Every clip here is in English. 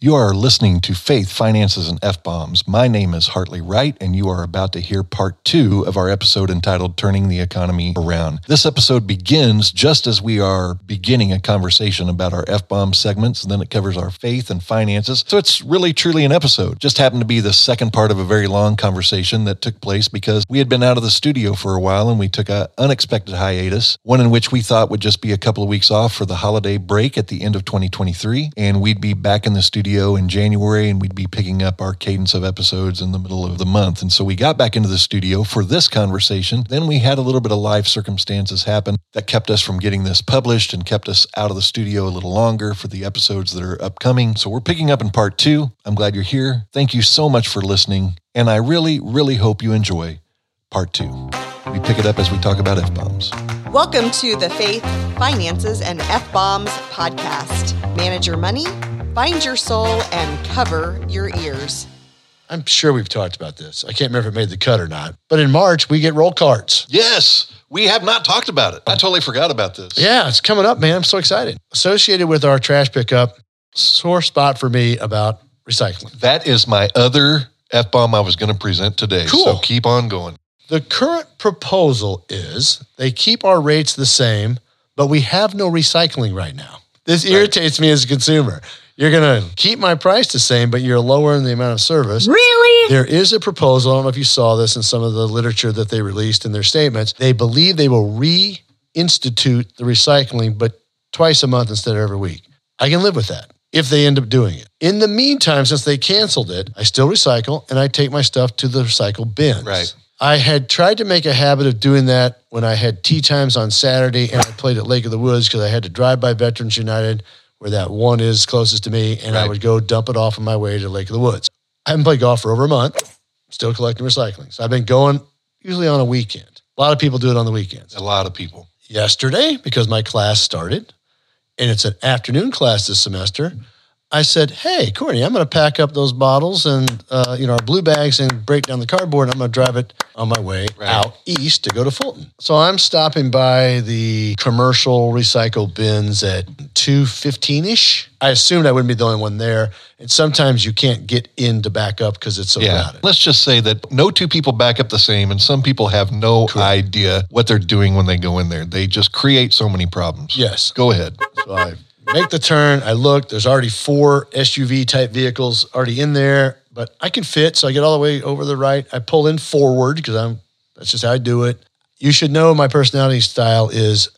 You are listening to Faith, Finances, and F Bombs. My name is Hartley Wright, and you are about to hear part two of our episode entitled Turning the Economy Around. This episode begins just as we are beginning a conversation about our F bomb segments, and then it covers our faith and finances. So it's really, truly an episode. Just happened to be the second part of a very long conversation that took place because we had been out of the studio for a while and we took an unexpected hiatus, one in which we thought would just be a couple of weeks off for the holiday break at the end of 2023, and we'd be back in the studio in January and we'd be picking up our cadence of episodes in the middle of the month. And so we got back into the studio for this conversation. Then we had a little bit of life circumstances happen that kept us from getting this published and kept us out of the studio a little longer for the episodes that are upcoming. So we're picking up in part two. I'm glad you're here. Thank you so much for listening. And I really, really hope you enjoy part two. We pick it up as we talk about F bombs. Welcome to the Faith, Finances, and F Bombs podcast. Manage your money, find your soul, and cover your ears. I'm sure we've talked about this. I can't remember if it made the cut or not. But in March, we get roll carts. Yes, we have not talked about it. I totally forgot about this. Yeah, it's coming up, man. I'm so excited. Associated with our trash pickup, sore spot for me about recycling. That is my other F bomb I was going to present today. Cool. So keep on going. The current proposal is they keep our rates the same, but we have no recycling right now. This irritates me as a consumer. You're going to keep my price the same, but you're lowering the amount of service. Really? There is a proposal. I don't know if you saw this in some of the literature that they released in their statements. They believe they will reinstitute the recycling, but twice a month instead of every week. I can live with that if they end up doing it. In the meantime, since they canceled it, I still recycle and I take my stuff to the recycle bins. Right. I had tried to make a habit of doing that when I had tee times on Saturday and I played at Lake of the Woods because I had to drive by Veterans United, where that one is closest to me, and I would go dump it off on my way to Lake of the Woods. I haven't played golf for over a month, still collecting recycling. So I've been going usually on a weekend. A lot of people do it on the weekends. A lot of people. Yesterday, because my class started and it's an afternoon class this semester, I said, "Hey, Courtney, I'm going to pack up those bottles and uh, you know our blue bags and break down the cardboard. I'm going to drive it on my way Right. out east to go to Fulton. So I'm stopping by the commercial recycle bins at two fifteen ish. I assumed I wouldn't be the only one there, and sometimes you can't get in to back up because it's so Yeah. crowded. Let's just say that no two people back up the same, and some people have no idea what they're doing when they go in there. They just create so many problems. Yes. Go ahead. So I make the turn. I look. There's already four SUV type vehicles already in there, but I can fit. So I get all the way over the right. I pull in forward because I'm. That's just how I do it. You should know my personality style is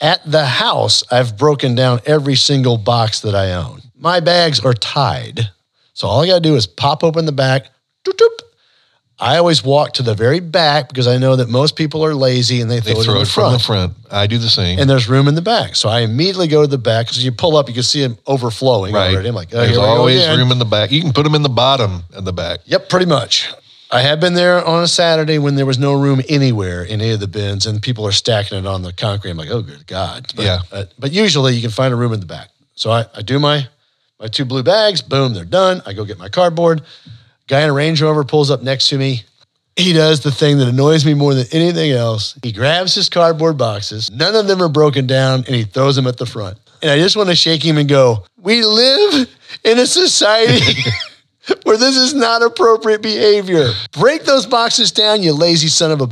at the house. I've broken down every single box that I own. My bags are tied, so all I got to do is pop open the back. doop, doop. I always walk to the very back because I know that most people are lazy and they, They throw, throw it in it the from the front. I do the same. and there's room in the back. So I immediately go to the back because you pull up, you can see them overflowing right. already. I'm like, oh, There's here we go always room in the back. You can put them in the bottom and the back. Yep, pretty much. I have been there on a Saturday when there was no room anywhere in any of the bins, and people are stacking it on the concrete. I'm like, oh, good God. But, Yeah. uh, but usually you can find a room in the back. So I, I do my my two blue bags. Boom, they're done. I go get my cardboard. Guy in a Range Rover pulls up next to me. He does the thing that annoys me more than anything else. He grabs his cardboard boxes. None of them are broken down, and he throws them at the front. And I just want to shake him and go, "We live in a society." where this is not appropriate behavior. Break those boxes down, you lazy son of a.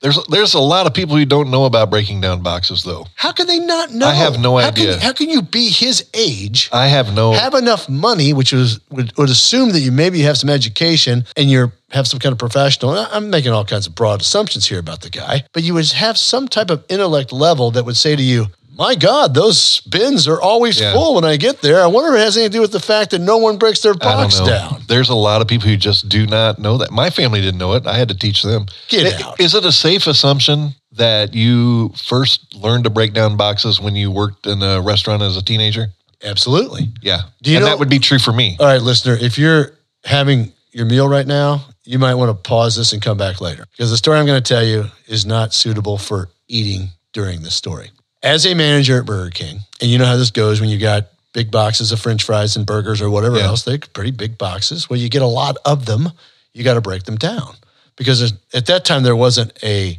There's there's a lot of people who don't know about breaking down boxes, though. How can they not know? I have no How can- idea. how can you be his age? I have no. have enough money, which was would, would assume that you maybe have some education and you're have some kind of professional. I'm making all kinds of broad assumptions here about the guy, but you would have some type of intellect level that would say to you, "My God, those bins are always Yeah. full when I get there." I wonder if it has anything to do with the fact that no one breaks their box down. There's a lot of people who just do not know that. My family didn't know it. I had to teach them. Get I- out. Is it a safe assumption that you first learned to break down boxes when you worked in a restaurant as a teenager? Absolutely. Yeah. Do you and know- that would be true for me. All right, listener, if you're having your meal right now, you might want to pause this and come back later because the story I'm going to tell you is not suitable for eating during this story. As a manager at Burger King, and you know how this goes when you got big boxes of french fries and burgers or whatever Yeah. else, they're pretty big boxes. Well, you get a lot of them, you got to break them down because at that time there wasn't a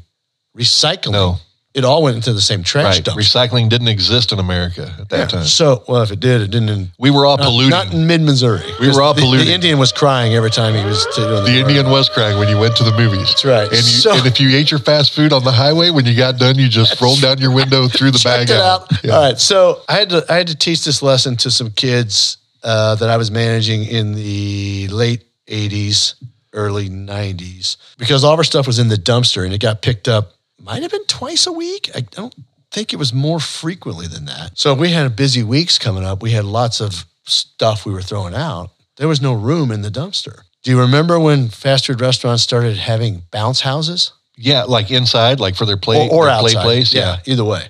recycling No. It all went into the same trash Right. dump. Recycling didn't exist in America at that time. So, well, if it did, it didn't. In, We were all not, polluting. not in mid Missouri. We were all the, polluting. The Indian was crying every time he was doing the, the Indian was crying when you went to the movies. That's right. And, you, So- and if you ate your fast food on the highway, when you got done, you just rolled down your window, threw the bag out. out. Yeah. All right. So I had to I had to teach this lesson to some kids uh, that I was managing in the late '80s, early '90s, because all of our stuff was in the dumpster and it got picked up. Might have been twice a week. I don't think it was more frequently than that. So we had busy weeks coming up. We had lots of stuff we were throwing out. There was no room in the dumpster. Do you remember when fast food restaurants started having bounce houses? Yeah, like inside, like for their play or, or their play outside. place. Yeah, either way.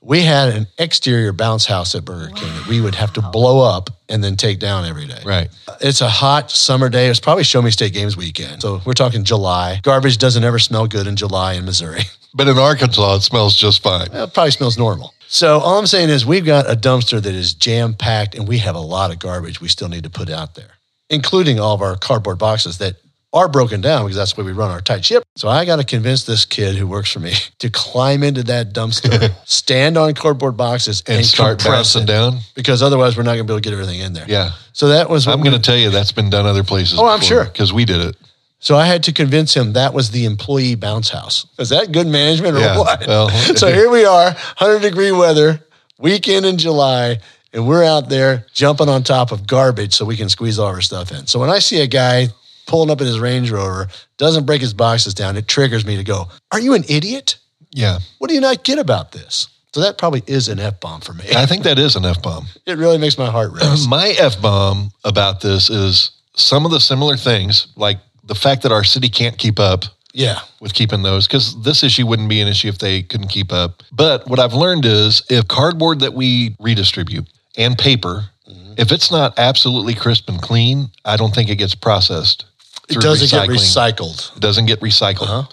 We had an exterior bounce house at Burger King that we would have to blow up and then take down every day. Right. It's a hot summer day. It's probably Show Me State Games weekend. So we're talking July. Garbage doesn't ever smell good in July in Missouri. But in Arkansas, it smells just fine. It probably smells normal. So all I'm saying is we've got a dumpster that is jam packed and we have a lot of garbage we still need to put out there, including all of our cardboard boxes that are broken down because that's where we run our tight ship. So I got to convince this kid who works for me to climb into that dumpster, stand on cardboard boxes and, And start it, down. because otherwise we're not going to be able to get everything in there. Yeah. So that was I'm going to tell you that's been done other places. Oh, I'm sure. Because we did it. So I had to convince him that was the employee bounce house. Is that good management or Yeah, what? well, so here we are, 100 degree weather, weekend in July, and we're out there jumping on top of garbage so we can squeeze all our stuff in. So when I see a guy pulling up in his Range Rover, doesn't break his boxes down, it triggers me to go, Are you an idiot? Yeah. What do you not get about this? So that probably is an F bomb for me. I think that is an F bomb. It really makes my heart race. My F bomb about this is some of the similar things, like the fact that our city can't keep up Yeah. with keeping those, because this issue wouldn't be an issue if they couldn't keep up. But what I've learned is if cardboard that we redistribute and paper, Mm-hmm. if it's not absolutely crisp and clean, I don't think it gets processed. It doesn't get recycled. It doesn't get recycled.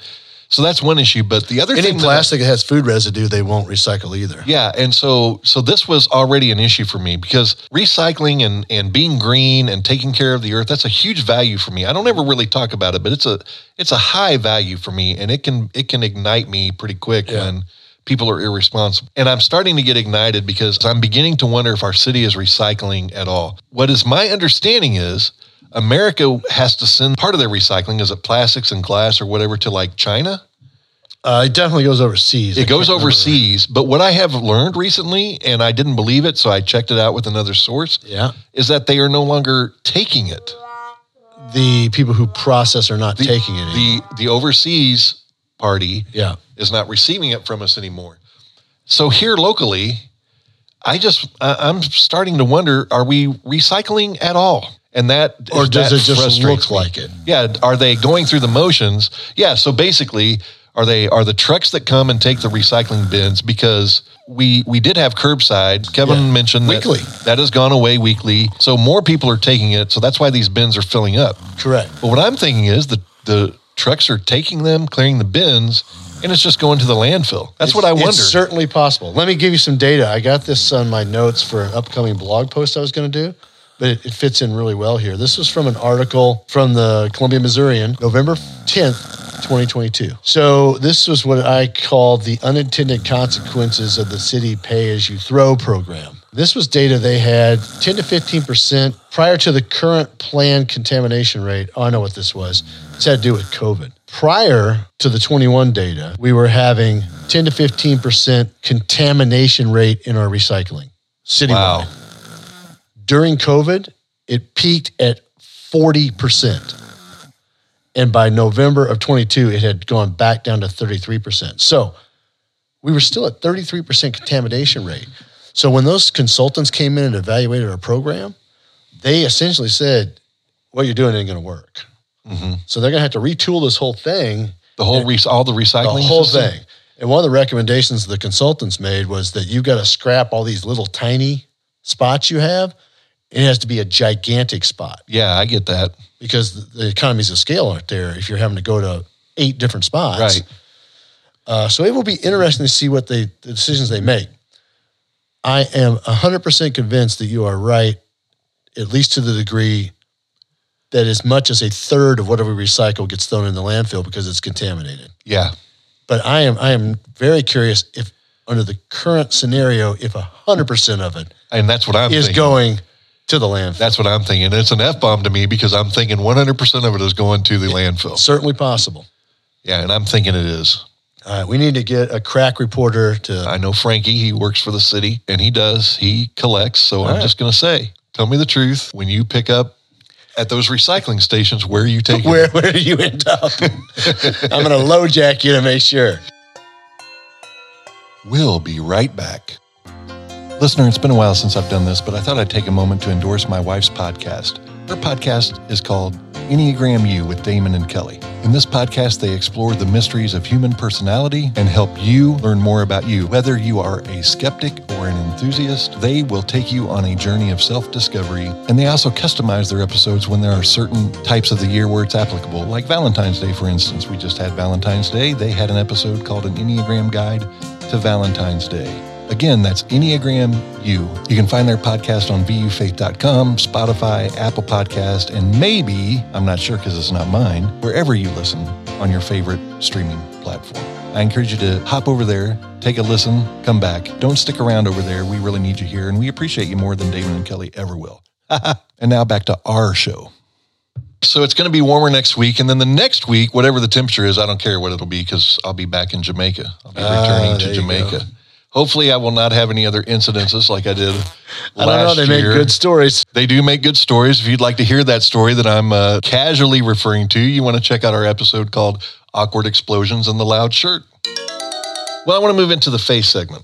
So that's one issue. But the other Any thing that plastic that has food residue, they won't recycle either. yeah, and so so this was already an issue for me because recycling and and being green and taking care of the earth that's a huge value for me. I don't ever really talk about it, but it's a it's a high value for me and it can it can ignite me pretty quick Yeah. when people are irresponsible. And I'm starting to get ignited because I'm beginning to wonder if our city is recycling at all. What is my understanding is America has to send part of their recycling, is it plastics and glass or whatever, to like China? Uh, it definitely goes overseas. I It goes overseas. But what I have learned recently, and I didn't believe it, so I checked it out with another source, Yeah. is that they are no longer taking it. The people who process are not The, taking it. anymore. the the overseas party yeah. is not receiving it from us anymore. So here locally, I just I'm starting to wonder: Are we recycling at all? And that Or does that it just look like it? Yeah. Are they going through the motions? Yeah. So basically, are they are the trucks that come and take the recycling bins because we we did have curbside. Kevin Yeah. mentioned that Weekly. that has gone away weekly. So more people are taking it. So that's why these bins are filling up. Correct. But what I'm thinking is the the trucks are taking them, clearing the bins, and it's just going to the landfill. That's what I It's wonder. certainly possible. Let me give you some data. I got this on my notes for an upcoming blog post I was going to do, but it, it fits in really well here. This was from an article from the Columbia Missourian, November 10th, 2022. So this was what I call the unintended consequences of the city pay as you throw program. This was data they had 10 to 15% prior to the current planned contamination rate. Oh, I know what this was. This had to do with COVID. Prior to the 21 data, we were having 10 to 15% contamination rate in our recycling citywide. wow. During COVID, it peaked at 40%. And by November of 22, it had gone back down to 33%. So we were still at 33% contamination rate. So when those consultants came in and evaluated our program, they essentially said, what you're doing ain't going to work. Mm-hmm. So they're going to have to retool this whole thing The whole re- all the recycling? the whole system? thing. And one of the recommendations the consultants made was that you've got to scrap all these little tiny spots you have. It has to be a gigantic spot Yeah, I get that. because the economies of scale aren't there if you're having to go to eight different spots. Right. Uh, so it will be interesting to see what they the decisions they make. I am 100% convinced that you are right, at least to the degree that as much as a third of whatever we recycle gets thrown in the landfill because it's contaminated. Yeah. But I am I am very curious if under the current scenario, if hundred percent of it And that's what I'm is thinking. going to the landfill. That's what I'm thinking. It's an F bomb to me because I'm thinking 100% of it is going to the landfill. certainly possible. Yeah, and I'm thinking it is. All right, we need to get a crack reporter to. I know Frankie, he works for the city and he does, he collects. So I'm right. just going to say, tell me the truth. When you pick up at those recycling stations, where are you taking Where it? where do you end up? I'm going to LoJack you to make sure. We'll be right back. Listener, it's been a while since I've done this, but I thought I'd take a moment to endorse my wife's podcast. Her podcast is called Enneagram U with Damon and Kelly. In this podcast, they explore the mysteries of human personality and help you learn more about you. Whether you are a skeptic or an enthusiast, they will take you on a journey of self discovery. And they also customize their episodes when there are certain types of the year where it's applicable, like Valentine's Day, for instance. We just had Valentine's Day. They had an episode called An Enneagram Guide to Valentine's Day. Again, that's Enneagram U. You can find their podcast on vufaith.com, Spotify, Apple Podcast, and maybe, I'm not sure because it's not mine, wherever you listen on your favorite streaming platform. I encourage you to hop over there, take a listen, come back. Don't stick around over there. We really need you here, and we appreciate you more than Damon and Kelly ever will. and now back to our show. So it's going to be warmer next week, and then the next week, whatever the temperature is, I don't care what it'll be because I'll be back in Jamaica. I'll be Ah, returning to Jamaica. Hopefully, I will not have any other incidences like I did I don't know. They make year. good stories. They do make good stories. If you'd like to hear that story that I'm uh, casually referring to, you want to check out our episode called Awkward Explosions and the Loud Shirt. Well, I want to move into the face segment.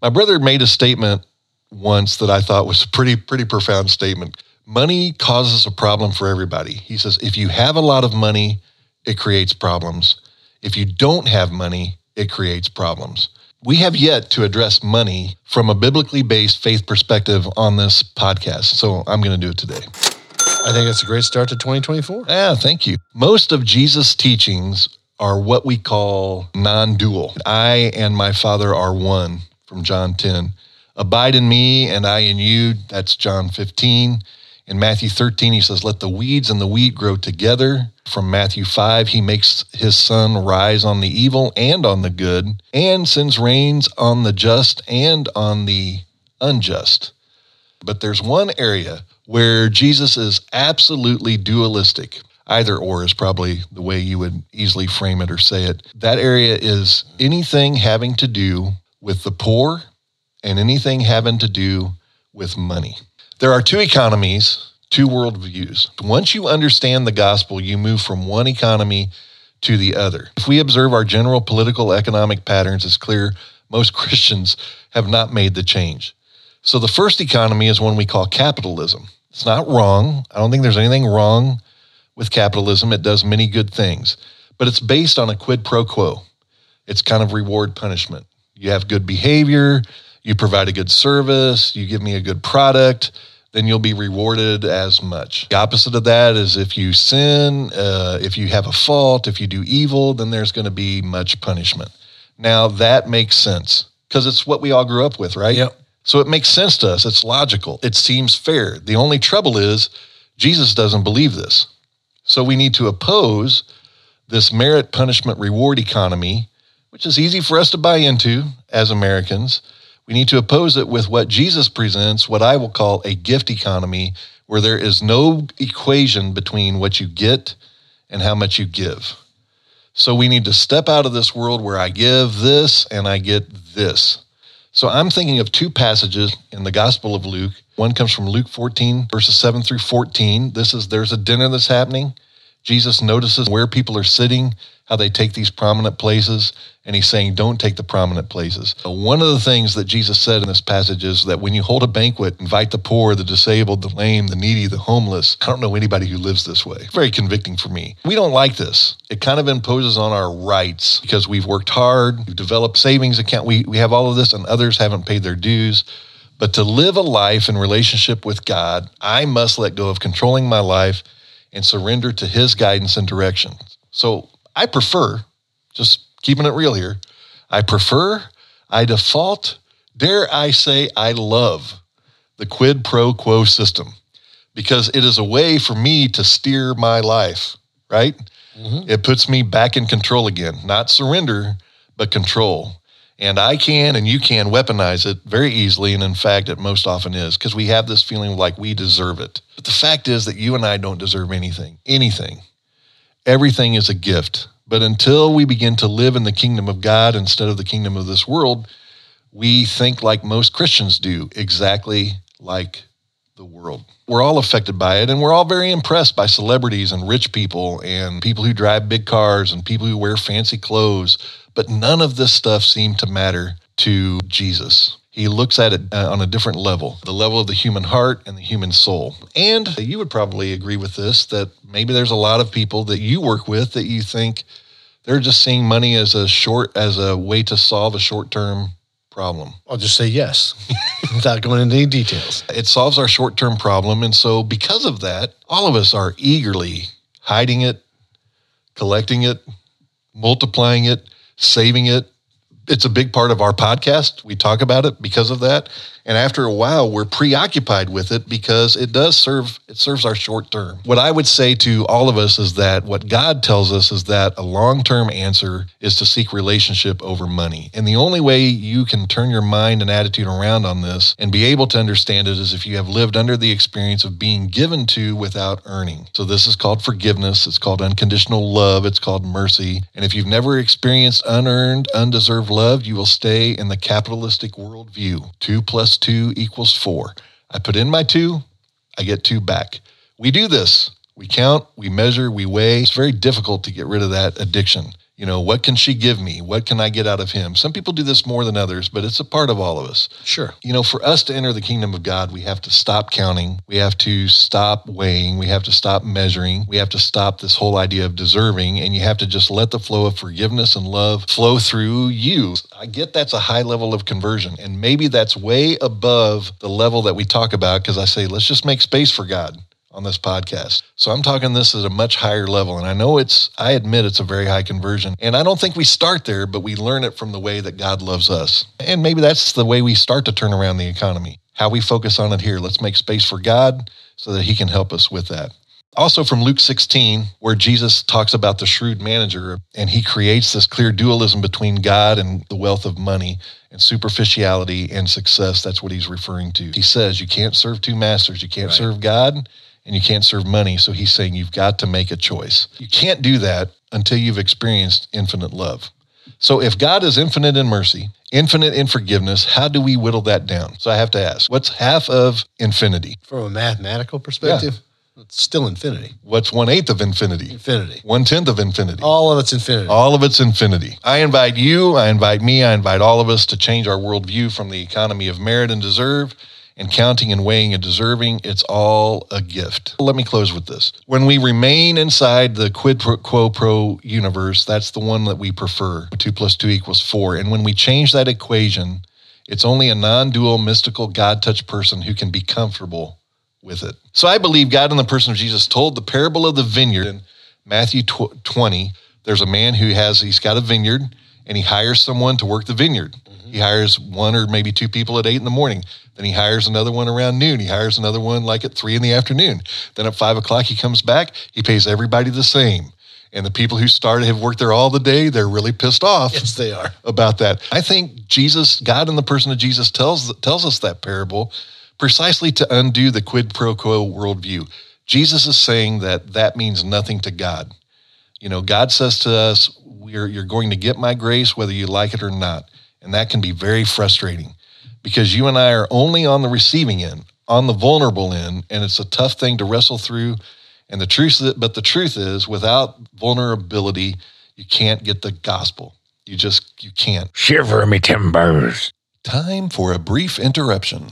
My brother made a statement once that I thought was a pretty, pretty profound statement. Money causes a problem for everybody. He says, if you have a lot of money, it creates problems. If you don't have money, it creates problems. We have yet to address money from a biblically based faith perspective on this podcast. So I'm going to do it today. I think it's a great start to 2024. Ah, thank you. Most of Jesus' teachings are what we call non dual. I and my Father are one from John 10. Abide in me and I in you. That's John 15. In Matthew 13, he says, Let the weeds and the wheat grow together. From Matthew 5, he makes his sun rise on the evil and on the good, and sends rains on the just and on the unjust. But there's one area where Jesus is absolutely dualistic. Either or is probably the way you would easily frame it or say it. That area is anything having to do with the poor and anything having to do with money. There are two economies, two worldviews. Once you understand the gospel, you move from one economy to the other. If we observe our general political economic patterns, it's clear most Christians have not made the change. So the first economy is one we call capitalism. It's not wrong. I don't think there's anything wrong with capitalism. It does many good things, but it's based on a quid pro quo. It's kind of reward punishment. You have good behavior, you provide a good service, you give me a good product, then you'll be rewarded as much. The opposite of that is if you sin, uh, if you have a fault, if you do evil, then there's going to be much punishment. Now that makes sense because it's what we all grew up with, right? Yep. So it makes sense to us. It's logical. It seems fair. The only trouble is Jesus doesn't believe this. So we need to oppose this merit punishment reward economy, which is easy for us to buy into as Americans. We need to oppose it with what Jesus presents, what I will call a gift economy, where there is no equation between what you get and how much you give. So we need to step out of this world where I give this and I get this. So I'm thinking of two passages in the Gospel of Luke. One comes from Luke 14, verses 7 through 14. This is there's a dinner that's happening. Jesus notices where people are sitting, how they take these prominent places, and he's saying, don't take the prominent places. So one of the things that Jesus said in this passage is that when you hold a banquet, invite the poor, the disabled, the lame, the needy, the homeless. I don't know anybody who lives this way. Very convicting for me. We don't like this. It kind of imposes on our rights because we've worked hard, we've developed savings account, we, we have all of this, and others haven't paid their dues. But to live a life in relationship with God, I must let go of controlling my life and surrender to his guidance and direction. So I prefer, just keeping it real here, I prefer, I default, dare I say, I love the quid pro quo system because it is a way for me to steer my life, right? Mm-hmm. It puts me back in control again, not surrender, but control. And I can and you can weaponize it very easily. And in fact, it most often is because we have this feeling like we deserve it. But the fact is that you and I don't deserve anything, anything. Everything is a gift. But until we begin to live in the kingdom of God instead of the kingdom of this world, we think like most Christians do, exactly like the world. We're all affected by it, and we're all very impressed by celebrities and rich people and people who drive big cars and people who wear fancy clothes. But none of this stuff seemed to matter to Jesus. He looks at it uh, on a different level, the level of the human heart and the human soul. And you would probably agree with this that maybe there's a lot of people that you work with that you think they're just seeing money as a short as a way to solve a short-term problem. I'll just say yes without going into any details. It solves our short-term problem and so because of that, all of us are eagerly hiding it, collecting it, multiplying it, saving it, it's a big part of our podcast. We talk about it because of that. And after a while, we're preoccupied with it because it does serve, it serves our short term. What I would say to all of us is that what God tells us is that a long term answer is to seek relationship over money. And the only way you can turn your mind and attitude around on this and be able to understand it is if you have lived under the experience of being given to without earning. So this is called forgiveness. It's called unconditional love. It's called mercy. And if you've never experienced unearned, undeserved love, you will stay in the capitalistic worldview. Two plus two equals four. I put in my two, I get two back. We do this. We count, we measure, we weigh. It's very difficult to get rid of that addiction. You know, what can she give me? What can I get out of him? Some people do this more than others, but it's a part of all of us. Sure. You know, for us to enter the kingdom of God, we have to stop counting. We have to stop weighing. We have to stop measuring. We have to stop this whole idea of deserving. And you have to just let the flow of forgiveness and love flow through you. I get that's a high level of conversion. And maybe that's way above the level that we talk about because I say, let's just make space for God on this podcast. So I'm talking this at a much higher level. And I know it's, I admit it's a very high conversion. And I don't think we start there, but we learn it from the way that God loves us. And maybe that's the way we start to turn around the economy. How we focus on it here. Let's make space for God so that He can help us with that. Also from Luke 16, where Jesus talks about the shrewd manager and he creates this clear dualism between God and the wealth of money and superficiality and success. That's what he's referring to. He says you can't serve two masters. You can't Right. serve God and you can't serve money. So he's saying you've got to make a choice. You can't do that until you've experienced infinite love. So if God is infinite in mercy, infinite in forgiveness, how do we whittle that down? So I have to ask, what's half of infinity? From a mathematical perspective, it's still infinity. What's one eighth of infinity? Infinity. One tenth of infinity. All of it's infinity. All of it's infinity. I invite you, I invite me, I invite all of us to change our worldview from the economy of merit and deserve and counting and weighing and deserving. It's all a gift. Let me close with this. When we remain inside the quid pro quo pro universe, that's the one that we prefer. Two plus two equals four. And when we change that equation, it's only a non dual, mystical, God touched person who can be comfortable with it. So I believe God in the person of Jesus told the parable of the vineyard in Matthew tw- 20. There's a man who has, he's got a vineyard and he hires someone to work the vineyard. He hires one or maybe two people at eight in the morning. Then he hires another one around noon. He hires another one like at three in the afternoon. Then at five o'clock, he comes back. He pays everybody the same. And the people who started have worked there all the day. They're really pissed off yes, they are. about that. I think Jesus, God in the person of Jesus tells tells us that parable precisely to undo the quid pro quo worldview. Jesus is saying that that means nothing to God. You know, God says to us, we're, you're going to get my grace whether you like it or not. And that can be very frustrating because you and I are only on the receiving end, on the vulnerable end, and it's a tough thing to wrestle through. And the truth, but the truth is, without vulnerability, you can't get the gospel. You just you can't. Shiver me timbers. Time for a brief interruption.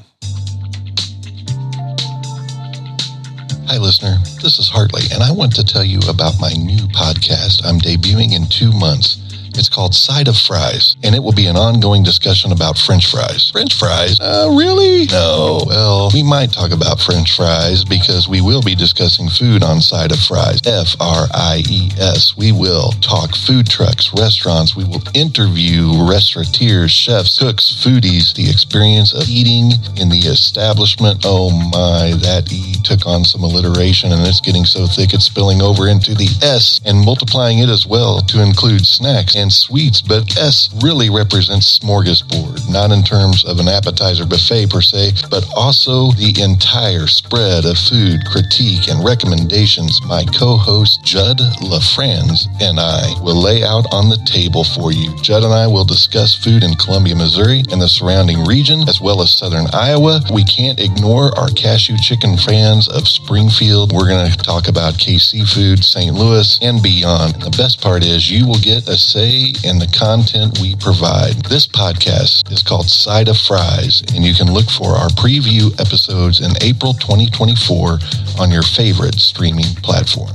Hi, listener. This is Hartley, and I want to tell you about my new podcast I'm debuting in two months. It's called Side of Fries, and it will be an ongoing discussion about French fries. French fries? Uh, really? No. Well, we might talk about French fries because we will be discussing food on Side of Fries. F R I E S. We will talk food trucks, restaurants. We will interview restaurateurs, chefs, cooks, foodies, the experience of eating in the establishment. Oh my, that E took on some alliteration and it's getting so thick it's spilling over into the S and multiplying it as well to include snacks and and sweets, but S really represents smorgasbord, not in terms of an appetizer buffet per se, but also the entire spread of food, critique, and recommendations my co-host Judd LaFranz and I will lay out on the table for you. Judd and I will discuss food in Columbia, Missouri and the surrounding region, as well as southern Iowa. We can't ignore our cashew chicken fans of Springfield. We're going to talk about KC Food, St. Louis, and beyond. And the best part is you will get a say in the content we provide. This podcast is called Side of Fries, and you can look for our preview episodes in April 2024 on your favorite streaming platform.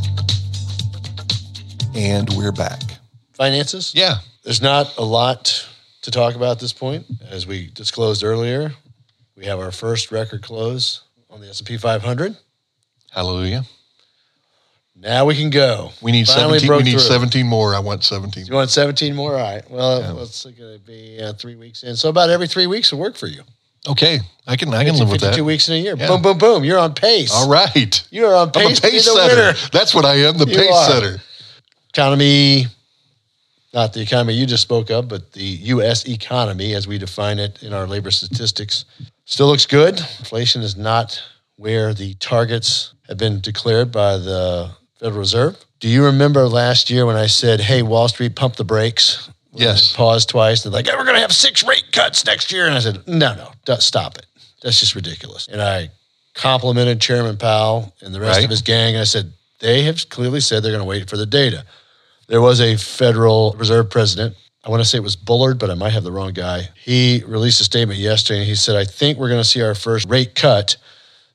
And we're back. Finances? Yeah. There's not a lot to talk about at this point. As we disclosed earlier, we have our first record close on the S&P 500. Hallelujah. Now we can go. We need Finally 17 we need through. 17 more. I want 17. You want 17 more? All right. Well, Yeah. let's at it be uh, three weeks in. So about every three weeks will work for you. Okay. I can I can live with 52 that. weeks in a year. Yeah. Boom, boom, boom. You're on pace. All right. You are on pace. I'm a pace, to be the setter. winner. That's what I am, the You pace are. setter. Economy, not the economy you just spoke of, but the U.S. economy as we define it in our labor statistics, still looks good. Inflation is not where the targets have been declared by the Federal Reserve. Do you remember last year when I said, hey, Wall Street, pump the brakes? Yes. they Paused twice. They're like, hey, we're going to have six rate cuts next year. And I said, no, no, stop it. That's just ridiculous. And I complimented Chairman Powell and the rest Right. of his gang. And I said, they have clearly said they're going to wait for the data. There was a Federal Reserve president. I want to say it was Bullard, but I might have the wrong guy. He released a statement yesterday and he said, I think we're going to see our first rate cut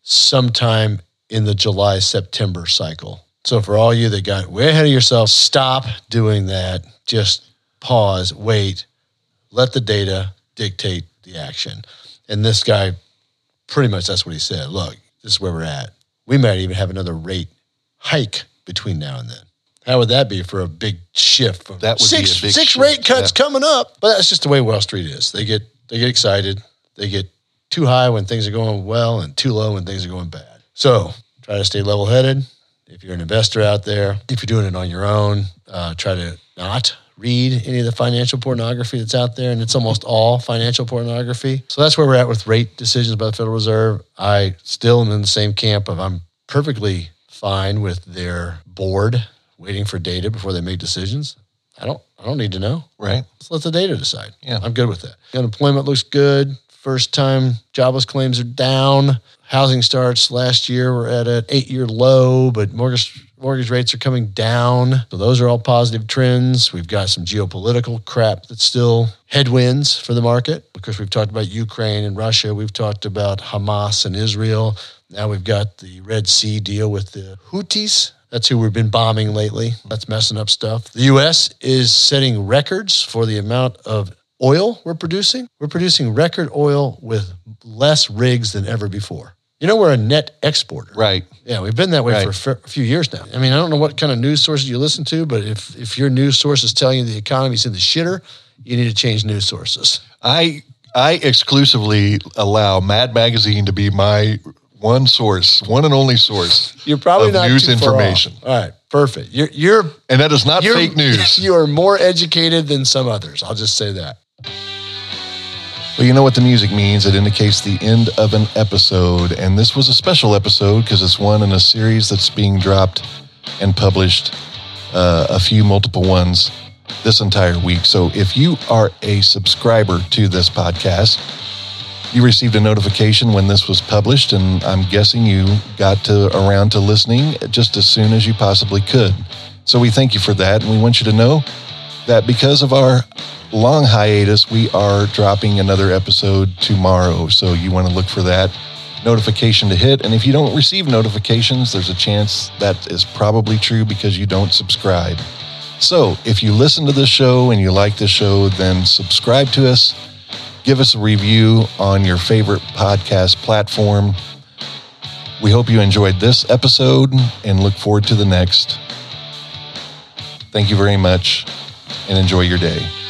sometime in the July September cycle. So for all you that got way ahead of yourself, stop doing that. Just pause, wait, let the data dictate the action. And this guy, pretty much that's what he said. Look, this is where we're at. We might even have another rate hike between now and then. How would that be for a big shift? From That would be six, a big six shift, rate cuts yeah. coming up. But that's just the way Wall Street is. They get they get excited. They get too high when things are going well and too low when things are going bad. So try to stay level headed. If you're an investor out there, if you're doing it on your own, uh, try to not read any of the financial pornography that's out there. And it's almost all financial pornography. So that's where we're at with rate decisions by the Federal Reserve. I still am in the same camp of I'm perfectly fine with their board waiting for data before they make decisions. I don't I don't need to know. Right. Let's let the data decide. Yeah. I'm good with that. Unemployment looks good. First time jobless claims are down. Housing starts last year were at an eight year low, but mortgage mortgage rates are coming down. So those are all positive trends. We've got some geopolitical crap that's still headwinds for the market. because we've talked about Ukraine and Russia. We've talked about Hamas and Israel. Now we've got the Red Sea deal with the Houthis. That's who we've been bombing lately. That's messing up stuff. The U.S. is setting records for the amount of oil we're producing. We're producing record oil with less rigs than ever before. You know, we're a net exporter. Right. Yeah, we've been that way Right. for a few years now. I mean, I don't know what kind of news sources you listen to, but if if your news source is telling you the economy's in the shitter, you need to change news sources. I I exclusively allow Mad Magazine to be my one source, one and only source You're probably not news information. All right, perfect. You're you're And that is not fake news. You are more educated than some others. I'll just say that. Well, you know what the music means. It indicates the end of an episode. And this was a special episode because it's one in a series that's being dropped and published, uh, a few multiple ones this entire week. So if you are a subscriber to this podcast, you received a notification when this was published, and I'm guessing you got to around to listening just as soon as you possibly could. So we thank you for that, and we want you to know that because of our long hiatus, we are dropping another episode tomorrow. So you want to look for that notification to hit. And if you don't receive notifications, there's a chance that is probably true because you don't subscribe. So if you listen to this show and you like this show, then subscribe to us. Give us a review on your favorite podcast platform. We hope you enjoyed this episode and look forward to the next. Thank you very much and enjoy your day.